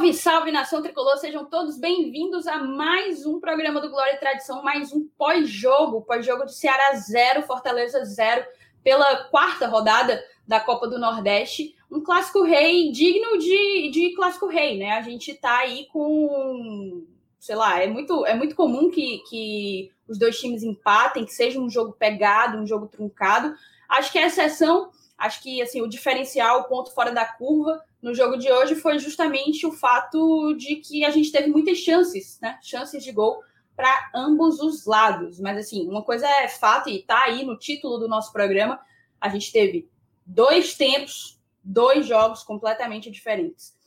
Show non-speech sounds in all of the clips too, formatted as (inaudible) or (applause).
Salve, salve nação tricolor, sejam todos bem-vindos a mais um programa do Glória e Tradição, mais um pós-jogo, pós-jogo de Ceará 0, Fortaleza 0, pela quarta rodada da Copa do Nordeste. Um clássico rei digno de, de clássico rei, né? A gente tá aí com, sei lá, é muito, é muito comum que, que os dois times empatem, que seja um jogo pegado, um jogo truncado. Acho que a exceção, acho que assim, o diferencial, o ponto fora da curva no jogo de hoje foi justamente o fato de que a gente teve muitas chances, né? Chances de gol para ambos os lados. Mas assim, uma coisa é fato e tá aí no título do nosso programa, a gente teve dois tempos, dois jogos completamente diferentes.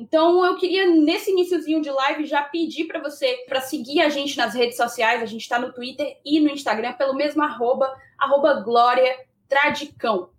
Então, eu queria, nesse iníciozinho de live, já pedir para você para seguir a gente nas redes sociais. A gente está no Twitter e no Instagram pelo mesmo arroba, arroba Glória Tradicão.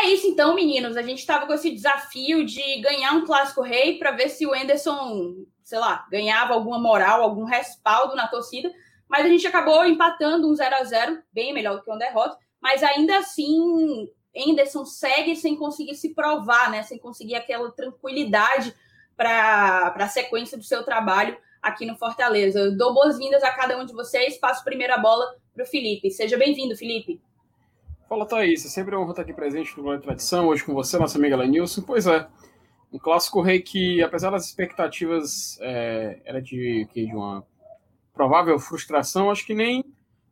É isso então, meninos. A gente estava com esse desafio de ganhar um clássico rei para ver se o Enderson, sei lá, ganhava alguma moral, algum respaldo na torcida. Mas a gente acabou empatando um 0 a 0 bem melhor do que uma derrota. Mas ainda assim, Enderson segue sem conseguir se provar, né? Sem conseguir aquela tranquilidade para a sequência do seu trabalho aqui no Fortaleza. Eu dou boas-vindas a cada um de vocês. Passo a primeira bola para o Felipe. Seja bem-vindo, Felipe. Fala, Thaís. É sempre honra estar aqui presente no Glória Tradição, hoje com você, nossa amiga Lenilson. Pois é, um clássico rei que, apesar das expectativas, é, era de, de uma provável frustração, acho que nem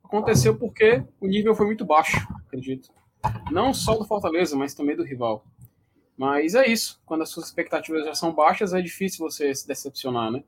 aconteceu porque o nível foi muito baixo, acredito. Não só do Fortaleza, mas também do rival. Mas é isso. Quando as suas expectativas já são baixas, é difícil você se decepcionar, né?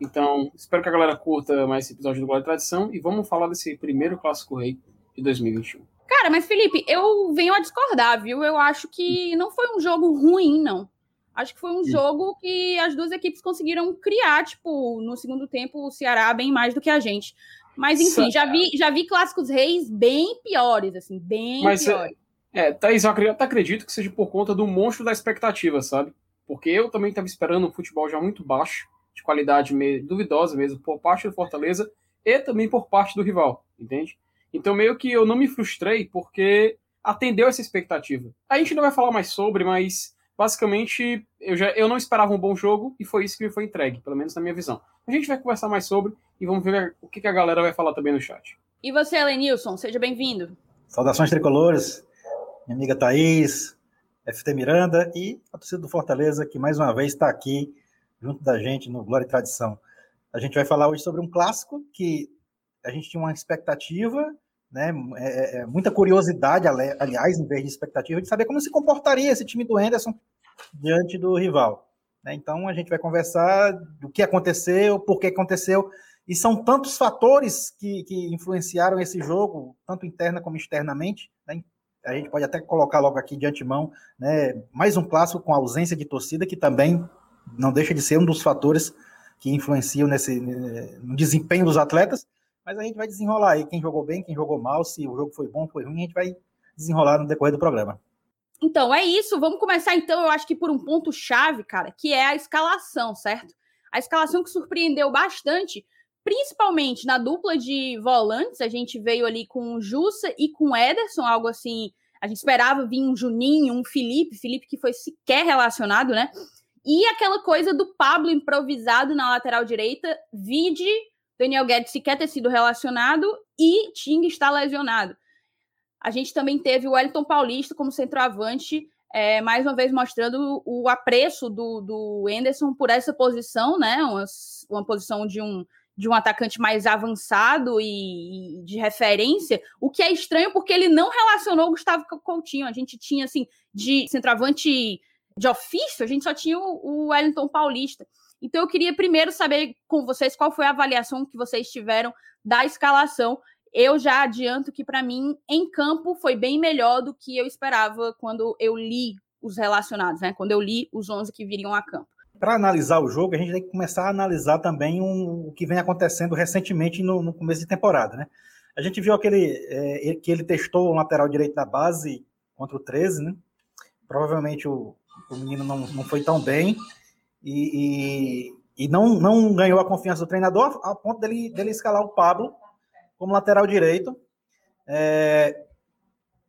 Então, espero que a galera curta mais esse episódio do e Tradição e vamos falar desse primeiro clássico rei de 2021. Cara, mas Felipe, eu venho a discordar, viu? Eu acho que não foi um jogo ruim, não. Acho que foi um Sim. jogo que as duas equipes conseguiram criar, tipo, no segundo tempo, o Ceará bem mais do que a gente. Mas, enfim, já vi, já vi clássicos reis bem piores, assim, bem Mas, piores. É, é Thaís, eu acredito que seja por conta do monstro da expectativa, sabe? Porque eu também estava esperando um futebol já muito baixo, de qualidade meio duvidosa mesmo, por parte do Fortaleza e também por parte do rival, entende? Então, meio que eu não me frustrei porque atendeu essa expectativa. A gente não vai falar mais sobre, mas basicamente eu, já, eu não esperava um bom jogo e foi isso que me foi entregue, pelo menos na minha visão. A gente vai conversar mais sobre e vamos ver o que, que a galera vai falar também no chat. E você, Lenilson, seja bem-vindo. Saudações tricolores, minha amiga Thaís, FT Miranda e a torcida do Fortaleza, que mais uma vez está aqui junto da gente no Glória e Tradição. A gente vai falar hoje sobre um clássico que a gente tinha uma expectativa né? É, é, é, muita curiosidade, aliás, em vez de expectativa, de saber como se comportaria esse time do Henderson diante do rival. Né? Então a gente vai conversar do que aconteceu, por que aconteceu, e são tantos fatores que, que influenciaram esse jogo, tanto interna como externamente. Né? A gente pode até colocar logo aqui de antemão, né? mais um clássico com ausência de torcida, que também não deixa de ser um dos fatores que influenciam nesse, no desempenho dos atletas. Mas a gente vai desenrolar aí quem jogou bem, quem jogou mal, se o jogo foi bom, foi ruim, a gente vai desenrolar no decorrer do programa. Então, é isso. Vamos começar, então, eu acho que por um ponto-chave, cara, que é a escalação, certo? A escalação que surpreendeu bastante, principalmente na dupla de volantes. A gente veio ali com o Jussa e com o Ederson, algo assim. A gente esperava vir um Juninho, um Felipe, Felipe que foi sequer relacionado, né? E aquela coisa do Pablo improvisado na lateral direita, vide Daniel Guedes sequer ter sido relacionado e Ting está lesionado. A gente também teve o Wellington Paulista como centroavante, é, mais uma vez mostrando o apreço do, do Enderson por essa posição, né? Uma, uma posição de um, de um atacante mais avançado e, e, de referência, o que é estranho porque ele não relacionou o Gustavo Coutinho. A gente tinha, assim, de centroavante de ofício, a gente só tinha o, o Wellington Paulista. Então eu queria primeiro saber com vocês qual foi a avaliação que vocês tiveram da escalação. Eu já adianto que para mim em campo foi bem melhor do que eu esperava quando eu li os relacionados, né? Quando eu li os 11 que viriam a campo. Para analisar o jogo, a gente tem que começar a analisar também um, o que vem acontecendo recentemente no, no, começo de temporada, né? A gente viu aquele é, que ele testou o lateral direito da base contra o 13, né? Provavelmente o, o menino não, não foi tão bem e, e, e, não, não ganhou a confiança do treinador a ponto dele, dele escalar o Pablo como lateral direito. É,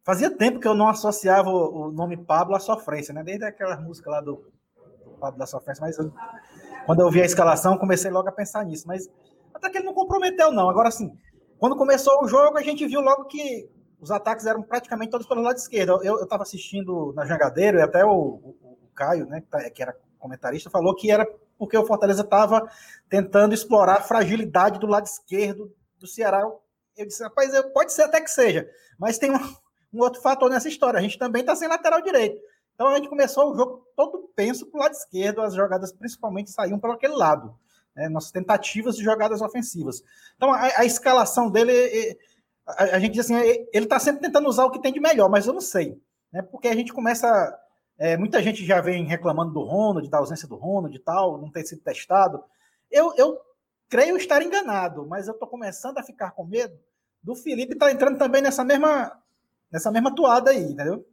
fazia tempo que eu não associava o, o, nome Pablo à sofrência, né? Desde aquela música lá do, Pablo da Sofrência, mas eu, quando eu vi a escalação, comecei logo a pensar nisso, mas até que ele não comprometeu, não. Agora, assim, quando começou o jogo, a gente viu logo que os ataques eram praticamente todos pelo lado esquerdo. Eu estava assistindo na Jangadeiro e até o, o, o Caio, né, tá, que era comentarista, falou que era porque o Fortaleza estava tentando explorar a fragilidade do lado esquerdo do Ceará. Eu disse, rapaz, pode ser até que seja, mas tem um, um outro fator nessa história. A gente também está sem lateral direito. Então a gente começou o jogo todo penso para o lado esquerdo, as jogadas principalmente saíam pelo aquele lado. Né, nossas tentativas de jogadas ofensivas. Então a, a escalação dele, a, a, gente diz assim, ele está sempre tentando usar o que tem de melhor, mas eu não sei. Né, porque a gente começa. É, muita gente já vem reclamando do Ronald, da ausência do Ronald e tal, não ter sido testado. Eu, eu creio estar enganado, mas eu estou começando a ficar com medo do Felipe estar tá entrando também nessa mesma, nessa mesma toada aí, entendeu?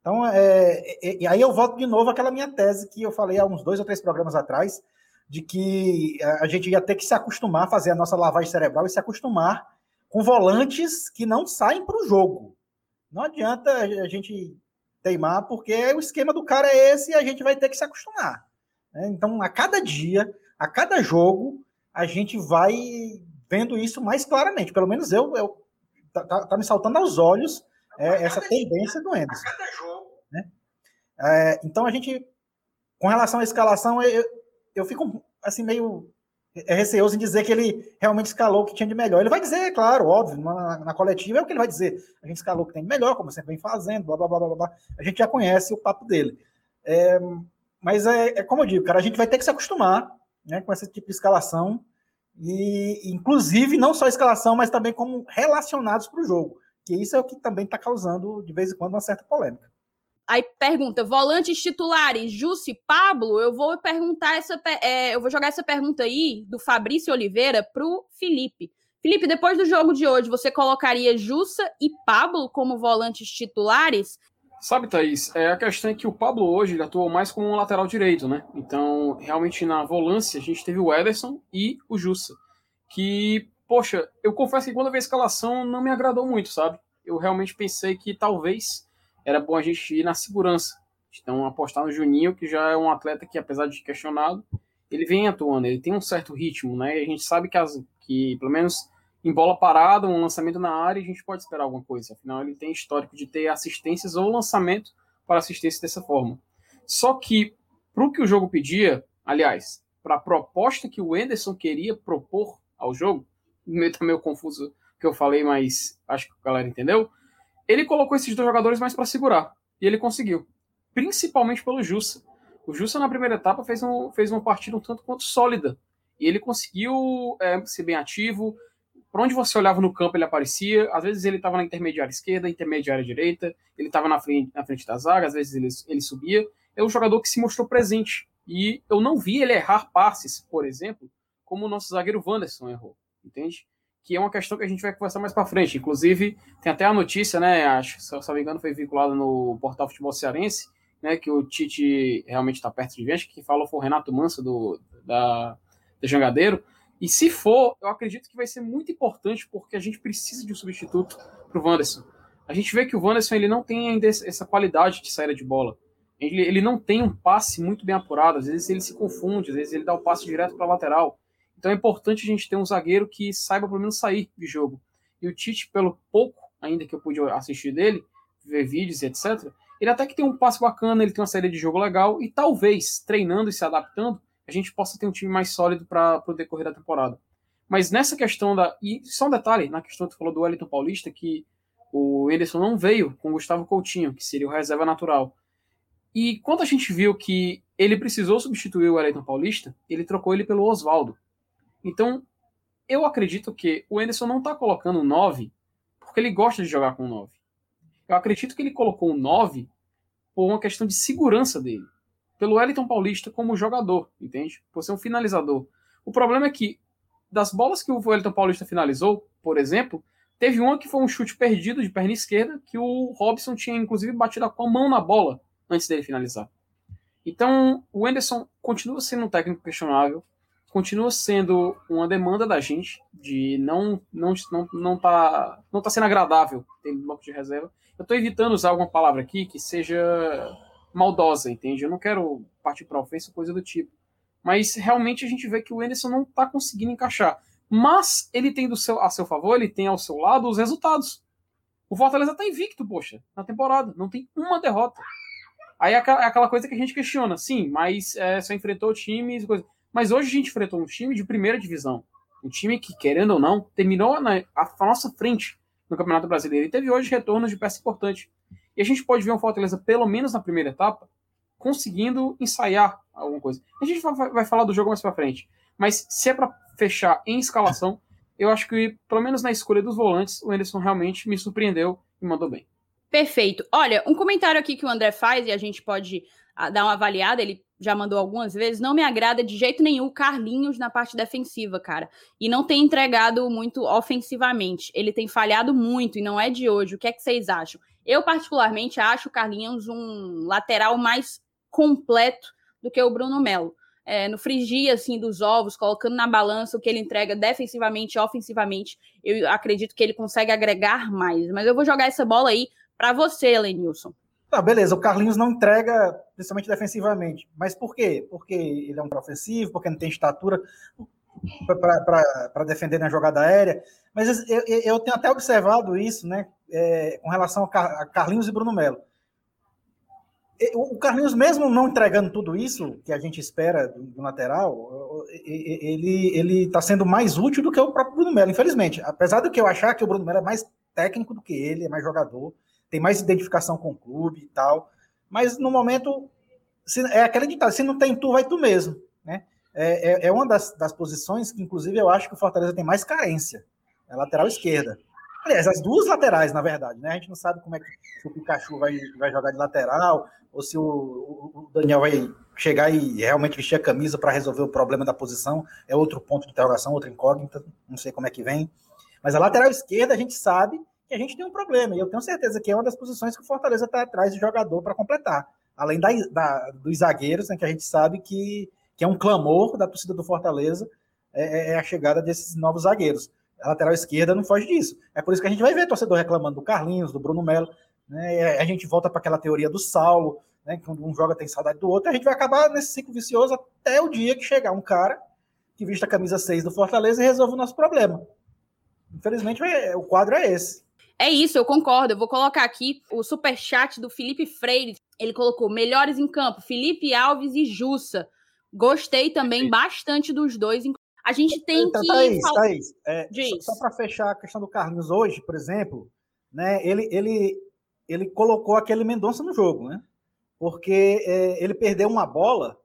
Então, é, é, e aí eu volto de novo àquela minha tese que eu falei há uns dois ou três programas atrás, de que a gente ia ter que se acostumar a fazer a nossa lavagem cerebral e se acostumar com volantes que não saem para o jogo. Não adianta a gente teimar, porque o esquema do cara é esse e a gente vai ter que se acostumar. Né? Então, a cada dia, a cada jogo, a gente vai vendo isso mais claramente. Pelo menos eu, eu tá, tá, tá me saltando aos olhos é, essa tendência do Anderson. Né? É, então a gente, com relação à escalação, eu, eu fico assim meio é receoso em dizer que ele realmente escalou o que tinha de melhor. Ele vai dizer, claro, óbvio, na, na, coletiva é o que ele vai dizer. A gente escalou o que tem de melhor, como sempre vem fazendo, blá, blá, blá, blá, blá. A gente já conhece o papo dele. É, mas é, é, como eu digo, cara, a gente vai ter que se acostumar né, com esse tipo de escalação. E, inclusive, não só a escalação, mas também como relacionados para o jogo. Que isso é o que também está causando, de vez em quando, uma certa polêmica. Aí pergunta, volantes titulares, Jussi, Pablo, eu vou perguntar essa, é, eu vou jogar essa pergunta aí do Fabrício Oliveira pro Felipe. Felipe, depois do jogo de hoje, você colocaria Jussa e Pablo como volantes titulares? Sabe, Thaís, é, a questão é que o Pablo hoje ele atuou mais como um lateral direito, né? Então, realmente na volância, a gente teve o Ederson e o Jussa. Que, poxa, eu confesso que quando eu vi a escalação não me agradou muito, sabe? Eu realmente pensei que talvez era bom a gente ir na segurança. Então, apostar no Juninho, que já é um atleta que, apesar de questionado, ele vem atuando, ele tem um certo ritmo, né? E a gente sabe que, as, que pelo menos em bola parada, um lançamento na área, a gente pode esperar alguma coisa. Afinal, ele tem histórico de ter assistências ou lançamento para assistência dessa forma. Só que, para o que o jogo pedia, aliás, para a proposta que o Enderson queria propor ao jogo, (laughs) meio tá meio confuso que eu falei, mas acho que a galera entendeu. Ele colocou esses dois jogadores mais para segurar. E ele conseguiu. Principalmente pelo Jussa. O Jussa, na primeira etapa, fez, um, fez uma partida um tanto quanto sólida. E ele conseguiu é, ser bem ativo. Por onde você olhava no campo, ele aparecia. Às vezes ele estava na intermediária esquerda, intermediária direita. Ele estava na frente, na frente da zaga, às vezes ele, ele subia. É um jogador que se mostrou presente. E eu não vi ele errar passes, por exemplo, como o nosso zagueiro Wanderson errou. Entende? Que é uma questão que a gente vai conversar mais para frente. Inclusive, tem até a notícia, né? Acho, se eu não me engano, foi vinculada no portal Futebol Cearense, né? Que o Tite realmente está perto de gente. Que falou foi o Renato Manso do, da, da Jangadeiro. E se for, eu acredito que vai ser muito importante porque a gente precisa de um substituto para o Wanderson. A gente vê que o Wanderson ele não tem ainda essa qualidade de saída de bola. Ele, ele não tem um passe muito bem apurado. Às vezes ele se confunde, às vezes ele dá o passe direto para a lateral. Então é importante a gente ter um zagueiro que saiba pelo menos sair de jogo. E o Tite, pelo pouco ainda que eu pude assistir dele, ver vídeos e etc., ele até que tem um passe bacana, ele tem uma série de jogo legal, e talvez, treinando e se adaptando, a gente possa ter um time mais sólido para o decorrer da temporada. Mas nessa questão da. E só um detalhe, na questão que tu falou do Wellington Paulista, que o Ederson não veio com o Gustavo Coutinho, que seria o reserva natural. E quando a gente viu que ele precisou substituir o Wellington Paulista, ele trocou ele pelo Oswaldo. Então, eu acredito que o Anderson não está colocando 9 porque ele gosta de jogar com 9. Eu acredito que ele colocou o 9 por uma questão de segurança dele. Pelo Wellington Paulista como jogador, entende? Por ser um finalizador. O problema é que, das bolas que o Wellington Paulista finalizou, por exemplo, teve uma que foi um chute perdido de perna esquerda, que o Robson tinha inclusive batido com a mão na bola antes dele finalizar. Então, o Anderson continua sendo um técnico questionável continua sendo uma demanda da gente de não não não não tá não tá sendo agradável ter bloco de reserva. Eu estou evitando usar alguma palavra aqui que seja maldosa, entende? Eu não quero partir para ofensa coisa do tipo. mas realmente a gente vê que o Anderson não está conseguindo encaixar. Mas ele tem do seu, a seu favor, ele tem ao seu lado os resultados. O Fortaleza está invicto, poxa, na temporada. Não tem uma derrota. Aí é aquela coisa que a gente questiona. Sim, mas é, só enfrentou times coisa. Mas hoje a gente enfrentou um time de primeira divisão. Um time que, querendo ou não, terminou na a nossa frente no Campeonato Brasileiro. E teve hoje retornos de peça importante. E a gente pode ver um Fortaleza, pelo menos na primeira etapa, conseguindo ensaiar alguma coisa. A gente vai, falar do jogo mais pra frente. Mas se é para fechar em escalação, eu acho que, pelo menos na escolha dos volantes, o Anderson realmente me surpreendeu e mandou bem. Perfeito. Olha, um comentário aqui que o André faz e a gente pode dar uma avaliada, ele já mandou algumas vezes, não me agrada de jeito nenhum o Carlinhos na parte defensiva, cara. E não tem entregado muito ofensivamente. Ele tem falhado muito e não é de hoje. O que é que vocês acham? Eu, particularmente, acho o Carlinhos um lateral mais completo do que o Bruno Melo. É, no frigir assim dos ovos, colocando na balança o que ele entrega defensivamente e ofensivamente, eu acredito que ele consegue agregar mais. Mas eu vou jogar essa bola aí para você, Lenilson. Tá, beleza. O Carlinhos não entrega, principalmente defensivamente. Mas por quê? Porque ele é um ofensivo, porque não tem estatura para defender na jogada aérea. Mas eu, eu, tenho até observado isso, né? É, com relação a Carlinhos e Bruno Melo. O Carlinhos, mesmo não entregando tudo isso que a gente espera do lateral, ele está sendo mais útil do que o próprio Bruno Melo, infelizmente. Apesar do que eu achar que o Bruno Melo é mais técnico do que ele, é mais jogador tem mais identificação com o clube e tal. Mas no momento, se, é aquele ditado, se não tem tu, vai tu mesmo. Né? É, é, é uma das, das, posições que, inclusive, eu acho que o Fortaleza tem mais carência. É a lateral esquerda. Aliás, as duas laterais, na verdade, né? A gente não sabe como é que o Pikachu vai, vai jogar de lateral, ou se o, o Daniel vai chegar e realmente vestir a camisa para resolver o problema da posição. É outro ponto de interrogação, outra incógnita, não sei como é que vem. Mas a lateral esquerda, a gente sabe que a gente tem um problema. E eu tenho certeza que é uma das posições que o Fortaleza está atrás de jogador para completar. Além da, da, dos zagueiros, né, que a gente sabe que, que é um clamor da torcida do Fortaleza, é, é, é a chegada desses novos zagueiros. A lateral esquerda não foge disso. É por isso que a gente vai ver torcedor reclamando do Carlinhos, do Bruno Melo. Né, a gente volta para aquela teoria do Saulo, né, que um joga tem saudade do outro. A gente vai acabar nesse ciclo vicioso até o dia que chegar um cara que vista a camisa 6 do Fortaleza e resolve o nosso problema. Infelizmente, é, o quadro é esse. É isso, eu concordo. Eu vou colocar aqui o super chat do Felipe Freire. Ele colocou melhores em campo, Felipe Alves e Jussa. Gostei também bastante dos dois. A gente tem então, que. Thaís, Thaís, é, só, só para fechar a questão do Carlinhos hoje, por exemplo, né, ele, ele, ele colocou aquele Mendonça no jogo, né? Porque é, ele perdeu uma bola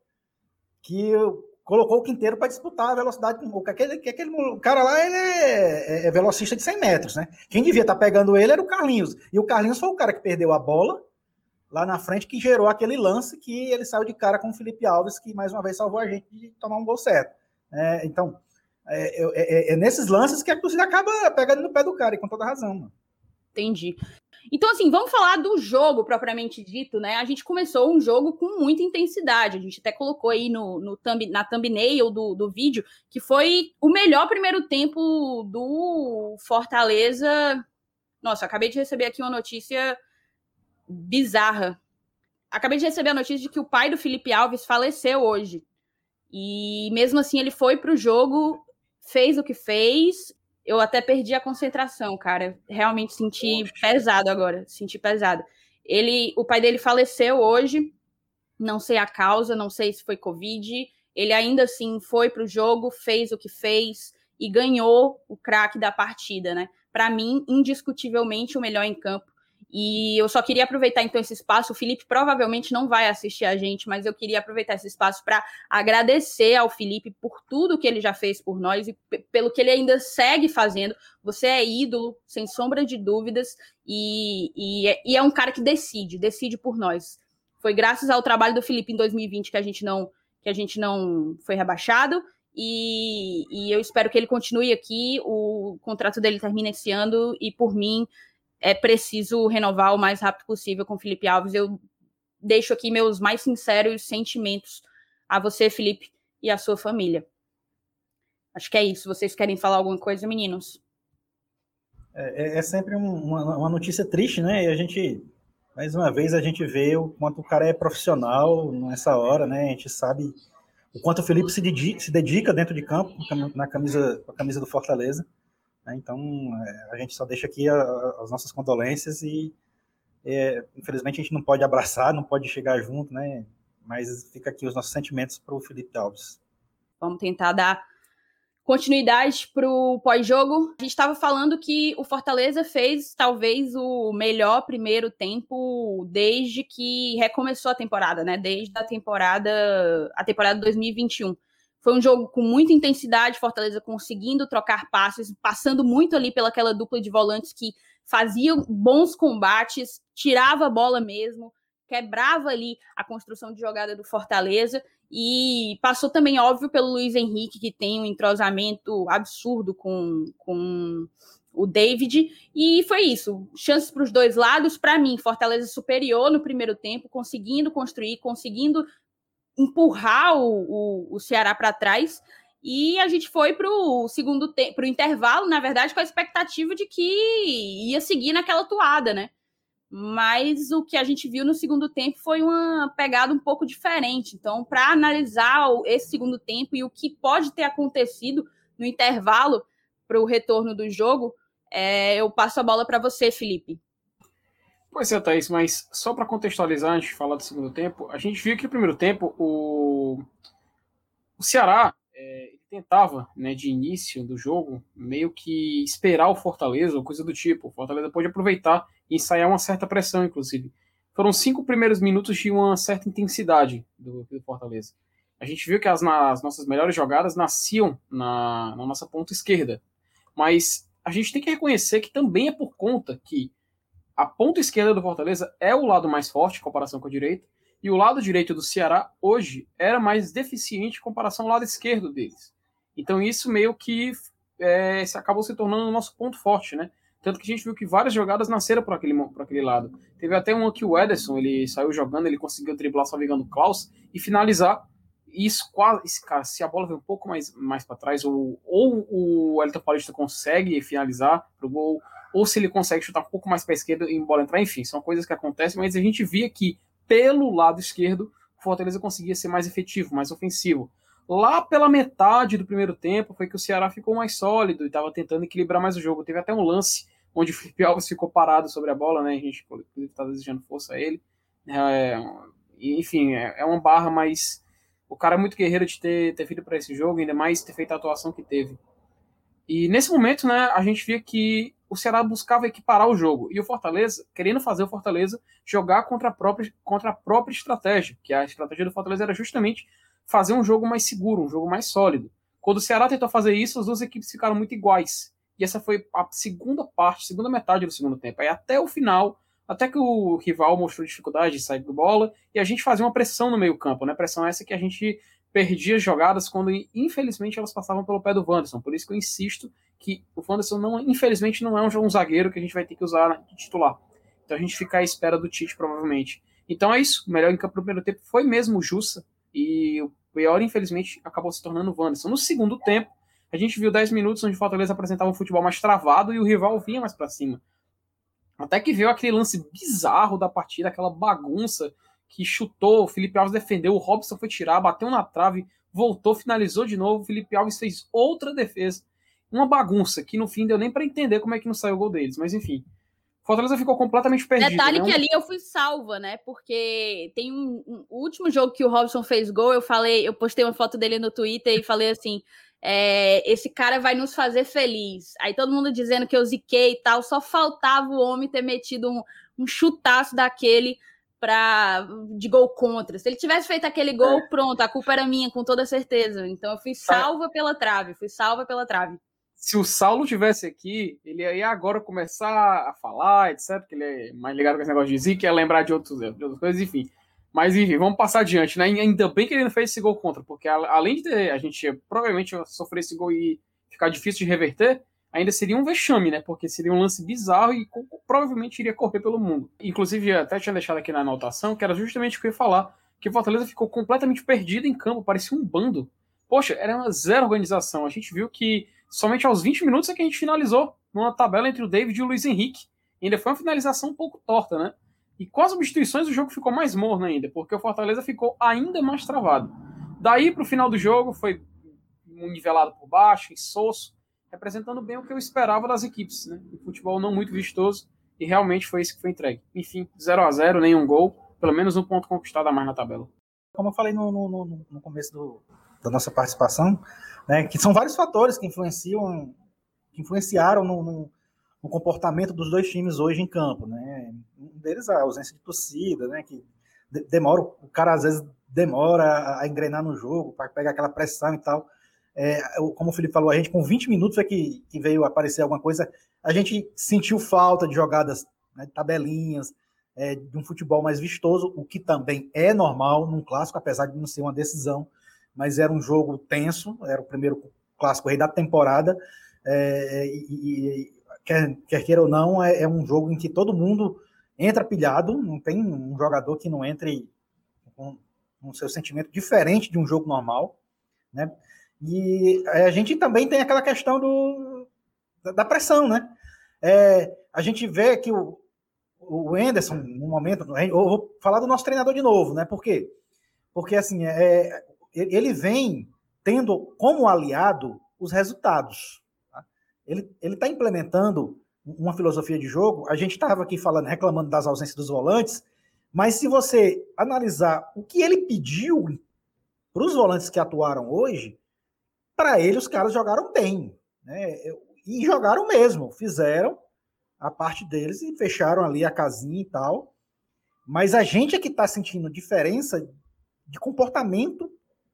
que colocou o Quinteiro para disputar a velocidade com aquele, aquele o cara lá ele é, é, é, velocista de 100 metros, né? Quem devia estar tá pegando ele era o Carlinhos. E o Carlinhos foi o cara que perdeu a bola lá na frente, que gerou aquele lance que ele saiu de cara com o Felipe Alves, que mais uma vez salvou a gente de tomar um gol certo. É, então, é, é, é, é nesses lances que a torcida acaba pegando no pé do cara, e com toda razão. Mano. Entendi. Então, assim, vamos falar do jogo propriamente dito, né? A gente começou um jogo com muita intensidade. A gente até colocou aí no, no thumb, na thumbnail do, do vídeo que foi o melhor primeiro tempo do Fortaleza. Nossa, acabei de receber aqui uma notícia bizarra. Acabei de receber a notícia de que o pai do Felipe Alves faleceu hoje. E mesmo assim, ele foi para o jogo, fez o que fez eu até perdi a concentração, cara. Realmente senti Poxa. pesado agora, senti pesado. Ele, o pai dele faleceu hoje, não sei a causa, não sei se foi Covid. Ele ainda assim foi para o jogo, fez o que fez e ganhou o craque da partida, né? Para mim, indiscutivelmente o melhor em campo. E eu só queria aproveitar então esse espaço. O Felipe provavelmente não vai assistir a gente, mas eu queria aproveitar esse espaço para agradecer ao Felipe por tudo que ele já fez por nós e pelo que ele ainda segue fazendo. Você é ídolo, sem sombra de dúvidas, e, e, é, e é um cara que decide, decide por nós. Foi graças ao trabalho do Felipe em 2020 que a gente não, que a gente não foi rebaixado. E, e eu espero que ele continue aqui. O contrato dele termina esse ano, e por mim é preciso renovar o mais rápido possível com o Felipe Alves. Eu deixo aqui meus mais sinceros sentimentos a você, Felipe, e a sua família. Acho que é isso. Vocês querem falar alguma coisa, meninos? É, é, é sempre um, uma, uma, notícia triste, né? E a gente, mais uma vez, a gente vê o quanto o cara é profissional nessa hora, né? A gente sabe o quanto o Felipe se dedica, se dedica dentro de campo na camisa, a camisa do Fortaleza. Né? Então, é, a gente só deixa aqui a, as nossas condolências e, é, infelizmente, a gente não pode abraçar, não pode chegar junto, né? Mas fica aqui os nossos sentimentos para o Felipe Alves. Vamos tentar dar continuidade para o pós-jogo. A gente estava falando que o Fortaleza fez talvez o melhor primeiro tempo desde que recomeçou a temporada, né? Desde a temporada a temporada 2021. Foi um jogo com muita intensidade, Fortaleza conseguindo trocar passes, passando muito ali pelaquela dupla de volantes que faziam bons combates, tirava a bola mesmo, quebrava ali a construção de jogada do Fortaleza e passou também, óbvio, pelo Luiz Henrique, que tem um entrosamento absurdo com, com o David. E foi isso. Chances para os dois lados. Para mim, Fortaleza superior no primeiro tempo, conseguindo construir, conseguindo empurrar o, o, o Ceará para trás. E a gente foi para o segundo tempo, para o intervalo, na verdade, com a expectativa de que ia seguir naquela toada, né? mas o que a gente viu no segundo tempo foi uma pegada um pouco diferente. Então, para analisar esse segundo tempo e o que pode ter acontecido no intervalo para o retorno do jogo, é, eu passo a bola para você, Felipe. Pois é, Thaís, mas só para contextualizar antes de falar do segundo tempo, a gente viu que no primeiro tempo o, o Ceará é, tentava, né, de início do jogo, meio que esperar o Fortaleza ou coisa do tipo. O Fortaleza pode aproveitar e ensaiar uma certa pressão, inclusive. Foram cinco primeiros minutos de uma certa intensidade do, do Fortaleza. A gente viu que as, as nossas melhores jogadas nasciam na, na nossa ponta esquerda. Mas a gente tem que reconhecer que também é por conta que a ponta esquerda do Fortaleza é o lado mais forte em comparação com a direita, e o lado direito do Ceará hoje era mais deficiente em comparação ao lado esquerdo deles. Então isso meio que é, acabou se tornando o nosso ponto forte, né? Tanto que a gente viu que várias jogadas nasceram por aquele, por aquele lado. Teve até uma que o Ederson, ele saiu jogando, ele conseguiu driblar só ligando o Klaus e finalizar. Isso quase, cara, se a bola vem um pouco mais, mais para trás, ou, ou o Elton Paulista consegue finalizar pro gol, ou se ele consegue chutar um pouco mais para a esquerda e a bola entrar, enfim, são coisas que acontecem, mas a gente via que pelo lado esquerdo o Fortaleza conseguia ser mais efetivo, mais ofensivo. Lá pela metade do primeiro tempo foi que o Ceará ficou mais sólido e estava tentando equilibrar mais o jogo. Teve até um lance onde o Felipe Alves ficou parado sobre a bola, né? A gente está desejando força a ele. É, enfim, é, é, uma barra, mas o cara é muito guerreiro de ter, ter feito para esse jogo, ainda mais ter feito a atuação que teve. E nesse momento, né, a gente via que o Ceará buscava equiparar o jogo. E o Fortaleza, querendo fazer o Fortaleza jogar contra a própria, contra a própria estratégia, que a estratégia do Fortaleza era justamente fazer um jogo mais seguro, um jogo mais sólido. Quando o Ceará tentou fazer isso, as duas equipes ficaram muito iguais. E essa foi a segunda parte, segunda metade do segundo tempo. Aí até o final, até que o rival mostrou dificuldade de sair do bola, e a gente fazia uma pressão no meio campo, né? Pressão essa que a gente perdia jogadas quando, infelizmente, elas passavam pelo pé do Wanderson. Por isso que eu insisto que o Wanderson, não, infelizmente, não é um, um zagueiro que a gente vai ter que usar de titular. Então a gente fica à espera do Tite, provavelmente. Então é isso. O melhor em campo no primeiro tempo foi mesmo o Jussa. E o pior, infelizmente, acabou se tornando o Wanderson. No segundo tempo, a gente viu 10 minutos onde o Fortaleza apresentava um futebol mais travado e o rival vinha mais para cima. Até que veio aquele lance bizarro da partida, aquela bagunça que chutou, o Felipe Alves defendeu, o Robson foi tirar, bateu na trave, voltou, finalizou de novo, o Felipe Alves fez outra defesa. Uma bagunça que no fim deu nem para entender como é que não saiu o gol deles, mas enfim. Fortaleza ficou completamente perdido. Detalhe né? que ali eu fui salva, né? Porque tem um, um o último jogo que o Robson fez gol, eu falei, eu postei uma foto dele no Twitter e falei assim: é, esse cara vai nos fazer feliz. Aí todo mundo dizendo que eu ziquei e tal, só faltava o homem ter metido um, um chutaço daquele pra, de gol contra. Se ele tivesse feito aquele gol, é. pronto, a culpa era minha, com toda certeza. Então eu fui salva pela trave, fui salva pela trave se o Saulo tivesse aqui, ele ia agora começar a falar, etc. Que ele é mais ligado com esse negócio de Zeke, ia lembrar de, outros, de outras coisas, enfim. Mas enfim, vamos passar adiante, né? Ainda bem que ele não fez esse gol contra, porque além de a gente provavelmente sofrer esse gol e ficar difícil de reverter, ainda seria um vexame, né? Porque seria um lance bizarro e provavelmente iria correr pelo mundo. Inclusive, até tinha deixado aqui na anotação que era justamente o que eu ia falar, que o Fortaleza ficou completamente perdido em campo, parecia um bando. Poxa, era uma zero organização. A gente viu que somente aos 20 minutos é que a gente finalizou numa tabela entre o David e o Luiz Henrique. E ainda foi uma finalização um pouco torta, né? E com as substituições o jogo ficou mais morno ainda, porque o Fortaleza ficou ainda mais travado. Daí para o final do jogo foi nivelado por baixo, insosso, representando bem o que eu esperava das equipes, né? Um futebol não muito vistoso e realmente foi isso que foi entregue. Enfim, 0 a 0 nenhum gol, pelo menos um ponto conquistado a mais na tabela. Como eu falei no, no, no começo do, da nossa participação, né, que são vários fatores que influenciam, que influenciaram no, no, no, comportamento dos dois times hoje em campo, né? Um deles a ausência de torcida, né, que demora, o cara às vezes demora a engrenar no jogo para pegar aquela pressão e tal. É, como o Felipe falou, a gente com 20 minutos é que, que veio aparecer alguma coisa, a gente sentiu falta de jogadas, né, tabelinhas, é, de um futebol mais vistoso, o que também é normal num clássico, apesar de não ser uma decisão, mas era um jogo tenso, era o primeiro clássico rei da temporada, é, e, e quer, quer, queira ou não, é, é, um jogo em que todo mundo entra pilhado, não tem um jogador que não entre com, um seu sentimento diferente de um jogo normal, né? E a gente também tem aquela questão do, da pressão, né? É, a gente vê que o, o Anderson, no momento, eu vou falar do nosso treinador de novo, né? Por quê? Porque assim, é, ele vem tendo como aliado os resultados. Tá? Ele está implementando uma filosofia de jogo. A gente estava aqui falando, reclamando das ausências dos volantes, mas se você analisar o que ele pediu para os volantes que atuaram hoje, para ele os caras jogaram bem. Né? E jogaram mesmo, fizeram a parte deles e fecharam ali a casinha e tal. Mas a gente é que está sentindo diferença de comportamento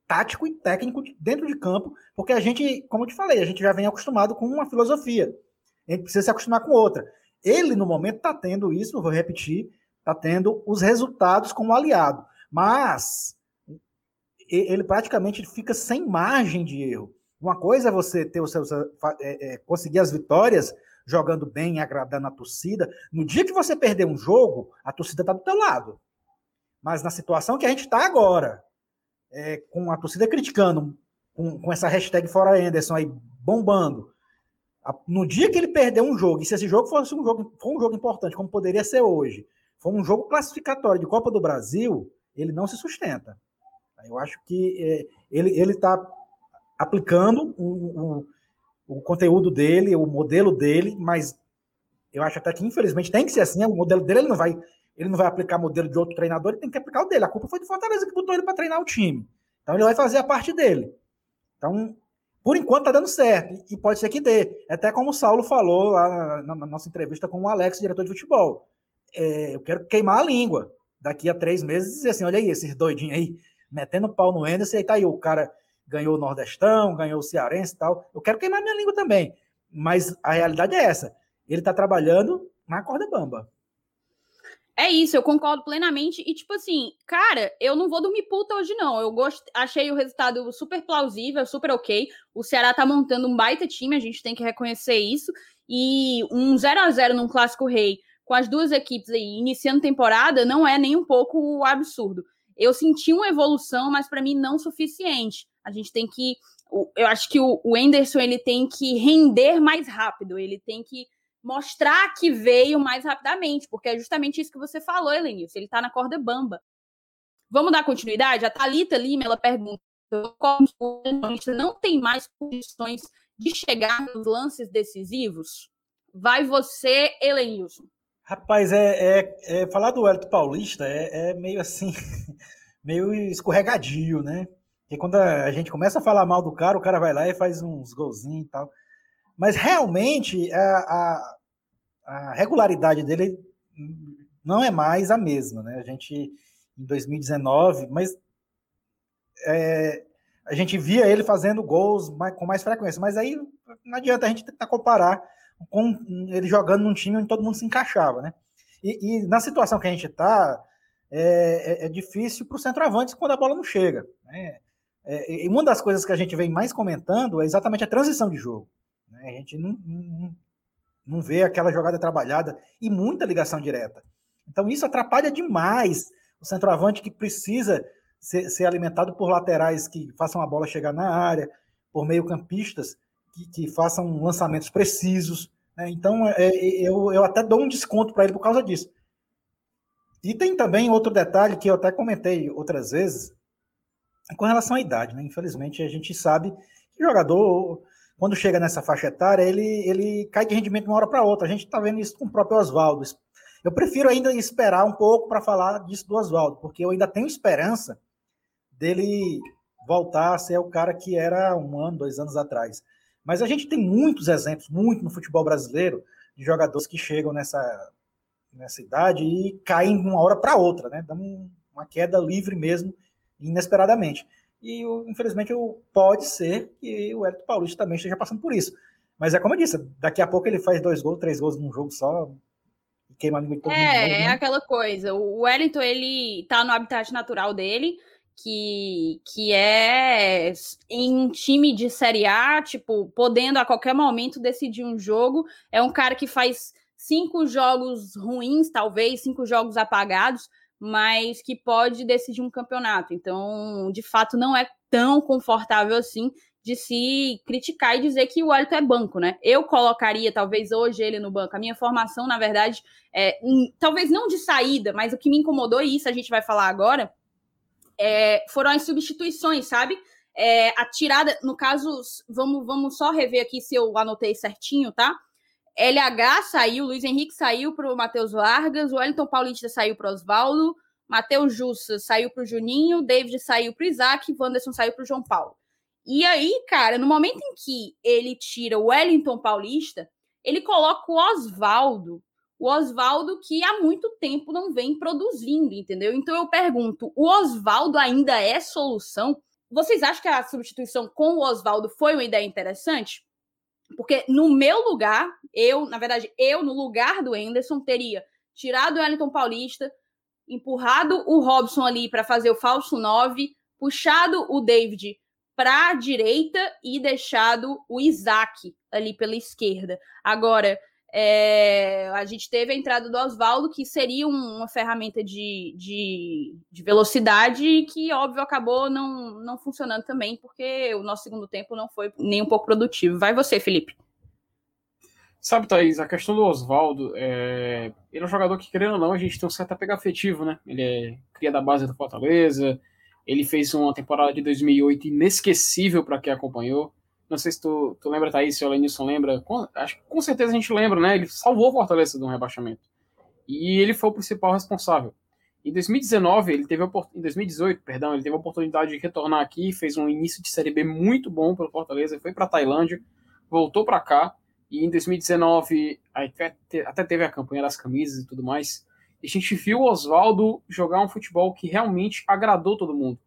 tático e técnico dentro de campo, porque a gente, como eu te falei, a gente já vem acostumado com uma filosofia. A gente precisa se acostumar com outra. Ele, no momento, está tendo isso, vou repetir, está tendo os resultados como aliado. Mas ele praticamente fica sem margem de erro. Uma coisa é você ter o seu, é, é, conseguir as vitórias jogando bem, agradando a torcida. No dia que você perder um jogo, a torcida está do teu lado. Mas na situação que a gente está agora, é, com a torcida criticando, com, com essa hashtag fora Anderson aí bombando, a, no dia que ele perder um jogo, e se esse jogo fosse um jogo, for um jogo importante, como poderia ser hoje, for um jogo classificatório de Copa do Brasil, ele não se sustenta. Eu acho que é, ele está aplicando o, o, o, conteúdo dele, o modelo dele, mas eu acho até que infelizmente tem que ser assim. O modelo dele ele não vai ele não vai aplicar modelo de outro treinador, ele tem que aplicar o dele. A culpa foi do Fortaleza que botou ele para treinar o time. Então ele vai fazer a parte dele. Então, por enquanto tá dando certo. E pode ser que dê. Até como o Saulo falou lá na, nossa entrevista com o Alex, diretor de futebol. É, eu quero queimar a língua. Daqui a três meses dizer assim: olha aí, esses doidinhos aí, metendo pau no Anderson, e tá aí, o cara ganhou o Nordestão, ganhou o Cearense e tal. Eu quero queimar minha língua também. Mas a realidade é essa. Ele tá trabalhando na corda bamba. É isso, eu concordo plenamente. E, tipo assim, cara, eu não vou dormir puta hoje, não. Eu gost... achei o resultado super plausível, super ok. O Ceará tá montando um baita time, a gente tem que reconhecer isso. E um 0 a 0 num clássico rei, com as duas equipes aí iniciando temporada, não é nem um pouco absurdo. Eu senti uma evolução, mas para mim não suficiente. A gente tem que. Eu acho que o Enderson ele tem que render mais rápido, ele tem que mostrar que veio mais rapidamente, porque é justamente isso que você falou, Helenilson, ele está na corda bamba. Vamos dar continuidade? A Thalita Lima, ela pergunta, não tem mais condições de chegar nos lances decisivos? Vai você, Helenilson. Rapaz, é, é, é, falar do Hélito Paulista é, é meio assim, (laughs) meio escorregadio, né? Porque quando a gente começa a falar mal do cara, o cara vai lá e faz uns golzinhos e tal. Mas realmente a, a, a regularidade dele não é mais a mesma, né? A gente em 2019, mas é, a gente via ele fazendo gols mais, com mais frequência, mas aí não adianta a gente tentar comparar com ele jogando num time onde todo mundo se encaixava, né? E, e na situação que a gente está, é, é, é, difícil para o centroavante quando a bola não chega. Né? É, e uma das coisas que a gente vem mais comentando é exatamente a transição de jogo. Né? A gente não, não, não vê aquela jogada trabalhada e muita ligação direta. Então isso atrapalha demais o centroavante que precisa ser, ser alimentado por laterais que façam a bola chegar na área, por meio-campistas que, que, façam lançamentos precisos. Né? Então é, eu, eu até dou um desconto para ele por causa disso. E tem também outro detalhe que eu até comentei outras vezes, com relação à idade, né? Infelizmente, a gente sabe que jogador, quando chega nessa faixa etária, ele, ele cai de rendimento de uma hora para outra. A gente está vendo isso com o próprio Oswaldo. Eu prefiro ainda esperar um pouco para falar disso do Oswaldo, porque eu ainda tenho esperança dele voltar a ser o cara que era um ano, dois anos atrás. Mas a gente tem muitos exemplos, muito no futebol brasileiro, de jogadores que chegam nessa, nessa idade e caem de uma hora para outra, né? Dão uma queda livre mesmo, inesperadamente. E infelizmente pode ser que o Hélio Paulista também esteja passando por isso. Mas é como eu disse, daqui a pouco ele faz dois gols, três gols num jogo só, queima a língua de todo é, mundo. É, né? é aquela coisa. O Wellington, ele tá no habitat natural dele, que, que é em um time de Série A, tipo, podendo a qualquer momento decidir um jogo. É um cara que faz cinco jogos ruins, talvez, cinco jogos apagados, mas que pode decidir um campeonato. Então, de fato, não é tão confortável assim de se criticar e dizer que o Wellington é banco, né? Eu colocaria, talvez, hoje ele no banco. A minha formação, na verdade, é um, talvez não de saída, mas o que me incomodou, e isso a gente vai falar agora, é, foram as substituições, sabe? É, a tirada, no caso, vamos, vamos só rever aqui se eu anotei certinho, tá? LH saiu, Luiz Henrique saiu para o Matheus Vargas, o Wellington Paulista saiu para o Oswaldo, Matheus Jussa saiu para o Juninho, David saiu para o Isaac, Wanderson saiu para o João Paulo. E aí, cara, no momento em que ele tira o Wellington Paulista, ele coloca o Oswaldo o Oswaldo que há muito tempo não vem produzindo, entendeu? Então eu pergunto, o Oswaldo ainda é solução? Vocês acham que a substituição com o Oswaldo foi uma ideia interessante? Porque no meu lugar, eu, na verdade, eu no lugar do Anderson teria tirado o Wellington Paulista, empurrado o Robson ali para fazer o falso 9, puxado o David para a direita e deixado o Isaac ali pela esquerda. Agora, é, a gente teve a entrada do Oswaldo, que seria uma ferramenta de, de, de, velocidade que, óbvio, acabou não, não funcionando também, porque o nosso segundo tempo não foi nem um pouco produtivo. Vai você, Felipe. Sabe, Thaís, a questão do Oswaldo, é... ele é um jogador que, querendo ou não, a gente tem um certo apego afetivo, né? Ele é cria da base do Fortaleza, ele fez uma temporada de 2008 inesquecível para quem acompanhou. Não sei se tu, tu lembra, Thaís, se o Lenilson lembra. Com, acho com certeza a gente lembra, né? Ele salvou o Fortaleza de um rebaixamento. E ele foi o principal responsável. Em 2019, ele teve em 2018, perdão, ele teve a oportunidade de retornar aqui, fez um início de Série B muito bom pelo Fortaleza, foi para Tailândia, voltou para cá e em 2019 até, até teve a campanha das camisas e tudo mais. E a gente viu o Oswaldo jogar um futebol que realmente agradou todo mundo.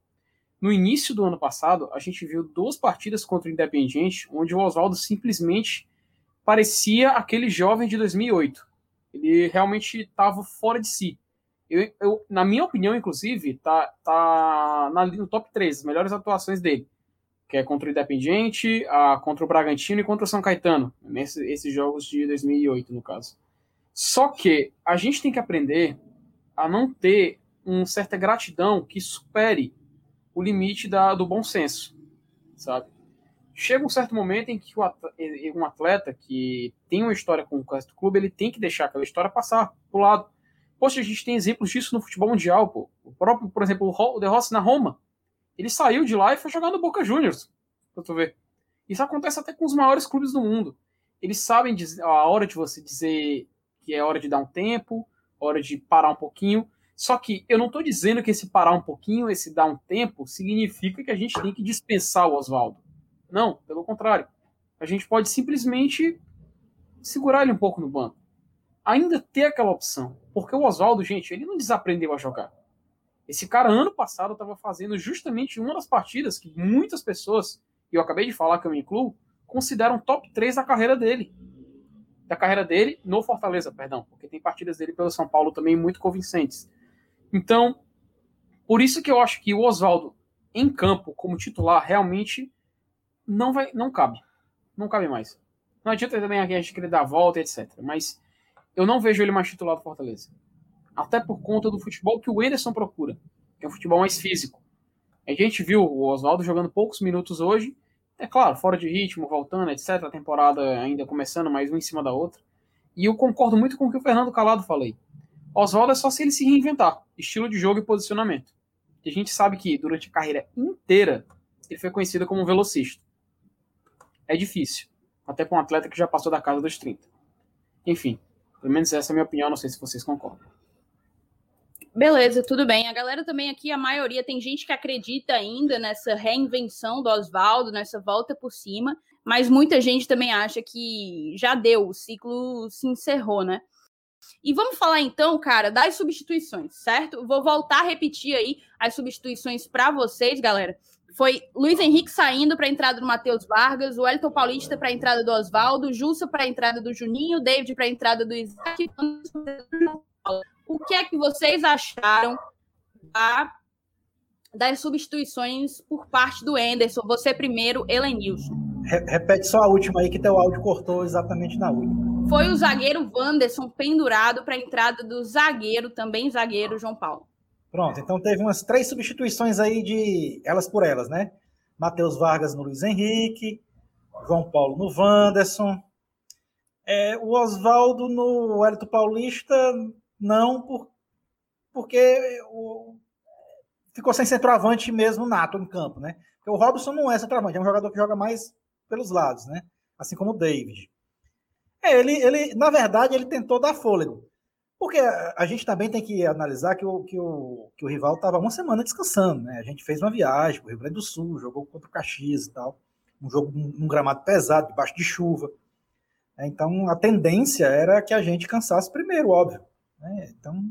No início do ano passado, a gente viu duas partidas contra o Independiente, onde o Oswaldo simplesmente parecia aquele jovem de 2008. Ele realmente estava fora de si. Eu, eu, na minha opinião, inclusive, tá, tá na, no top 3 as melhores atuações dele, que é contra o Independiente, a, contra o Bragantino e contra o São Caetano, nesses esses jogos de 2008, no caso. Só que a gente tem que aprender a não ter uma certa gratidão que supere o limite da, do bom senso, sabe? Chega um certo momento em que um atleta que tem uma história com o resto do clube, ele tem que deixar aquela história passar pro lado. Poxa, a gente tem exemplos disso no futebol mundial, pô. O próprio, por exemplo, o De Rossi na Roma. Ele saiu de lá e foi jogar no Boca Juniors, pra tu ver. Isso acontece até com os maiores clubes do mundo. Eles sabem dizer, a hora de você dizer que é hora de dar um tempo, hora de parar um pouquinho. Só que eu não estou dizendo que esse parar um pouquinho, esse dar um tempo, significa que a gente tem que dispensar o Oswaldo. Não, pelo contrário. A gente pode simplesmente segurar ele um pouco no banco. Ainda ter aquela opção. Porque o Oswaldo, gente, ele não desaprendeu a jogar. Esse cara, ano passado, estava fazendo justamente uma das partidas que muitas pessoas, e eu acabei de falar que eu me incluo, consideram top 3 da carreira dele. Da carreira dele no Fortaleza, perdão. Porque tem partidas dele pelo São Paulo também muito convincentes. Então, por isso que eu acho que o Oswaldo em campo como titular realmente não vai, não cabe, não cabe mais. Não adianta também a gente querer dar a volta, etc. Mas eu não vejo ele mais titular do Fortaleza. Até por conta do futebol que o Anderson procura, que é um futebol mais físico. A gente viu o Oswaldo jogando poucos minutos hoje, é claro, fora de ritmo, voltando, etc. A temporada ainda começando, mais uma em cima da outra. E eu concordo muito com o que o Fernando Calado falei. Oswaldo é só se ele se reinventar, estilo de jogo e posicionamento. a gente sabe que durante a carreira inteira ele foi conhecido como velocista. É difícil, até para um atleta que já passou da casa dos 30. Enfim, pelo menos essa é a minha opinião, não sei se vocês concordam. Beleza, tudo bem. A galera também aqui, a maioria, tem gente que acredita ainda nessa reinvenção do Oswaldo, nessa volta por cima, mas muita gente também acha que já deu, o ciclo se encerrou, né? E vamos falar então, cara, das substituições, certo? Vou voltar a repetir aí as substituições para vocês, galera. Foi Luiz Henrique saindo para a entrada do Matheus Vargas, o Elton Paulista para a entrada do Oswaldo, Jussa para a entrada do Juninho, David para a entrada do Isaac. O que é que vocês acharam da, das substituições por parte do Enderson? Você primeiro, Elenilson. Repete só a última aí, que teu áudio cortou exatamente na última. Foi o zagueiro Wanderson pendurado para a entrada do zagueiro, também zagueiro, João Paulo. Pronto, então teve umas três substituições aí de elas por elas, né? Matheus Vargas no Luiz Henrique, João Paulo no Wanderson, é, o Oswaldo no Wellington Paulista, não, por, porque o, ficou sem centroavante mesmo nato em campo, né? Porque o Robson não é centroavante, é um jogador que joga mais pelos lados, né? Assim como o David. É, ele, ele, na verdade, ele tentou dar fôlego. Porque a gente também tem que analisar que o, que o, que o rival estava uma semana descansando, né? A gente fez uma viagem para o Rio Grande do Sul, jogou contra o Caxias e tal. Um jogo num gramado pesado, debaixo de chuva. É, então, a tendência era que a gente cansasse primeiro, óbvio. Né? Então,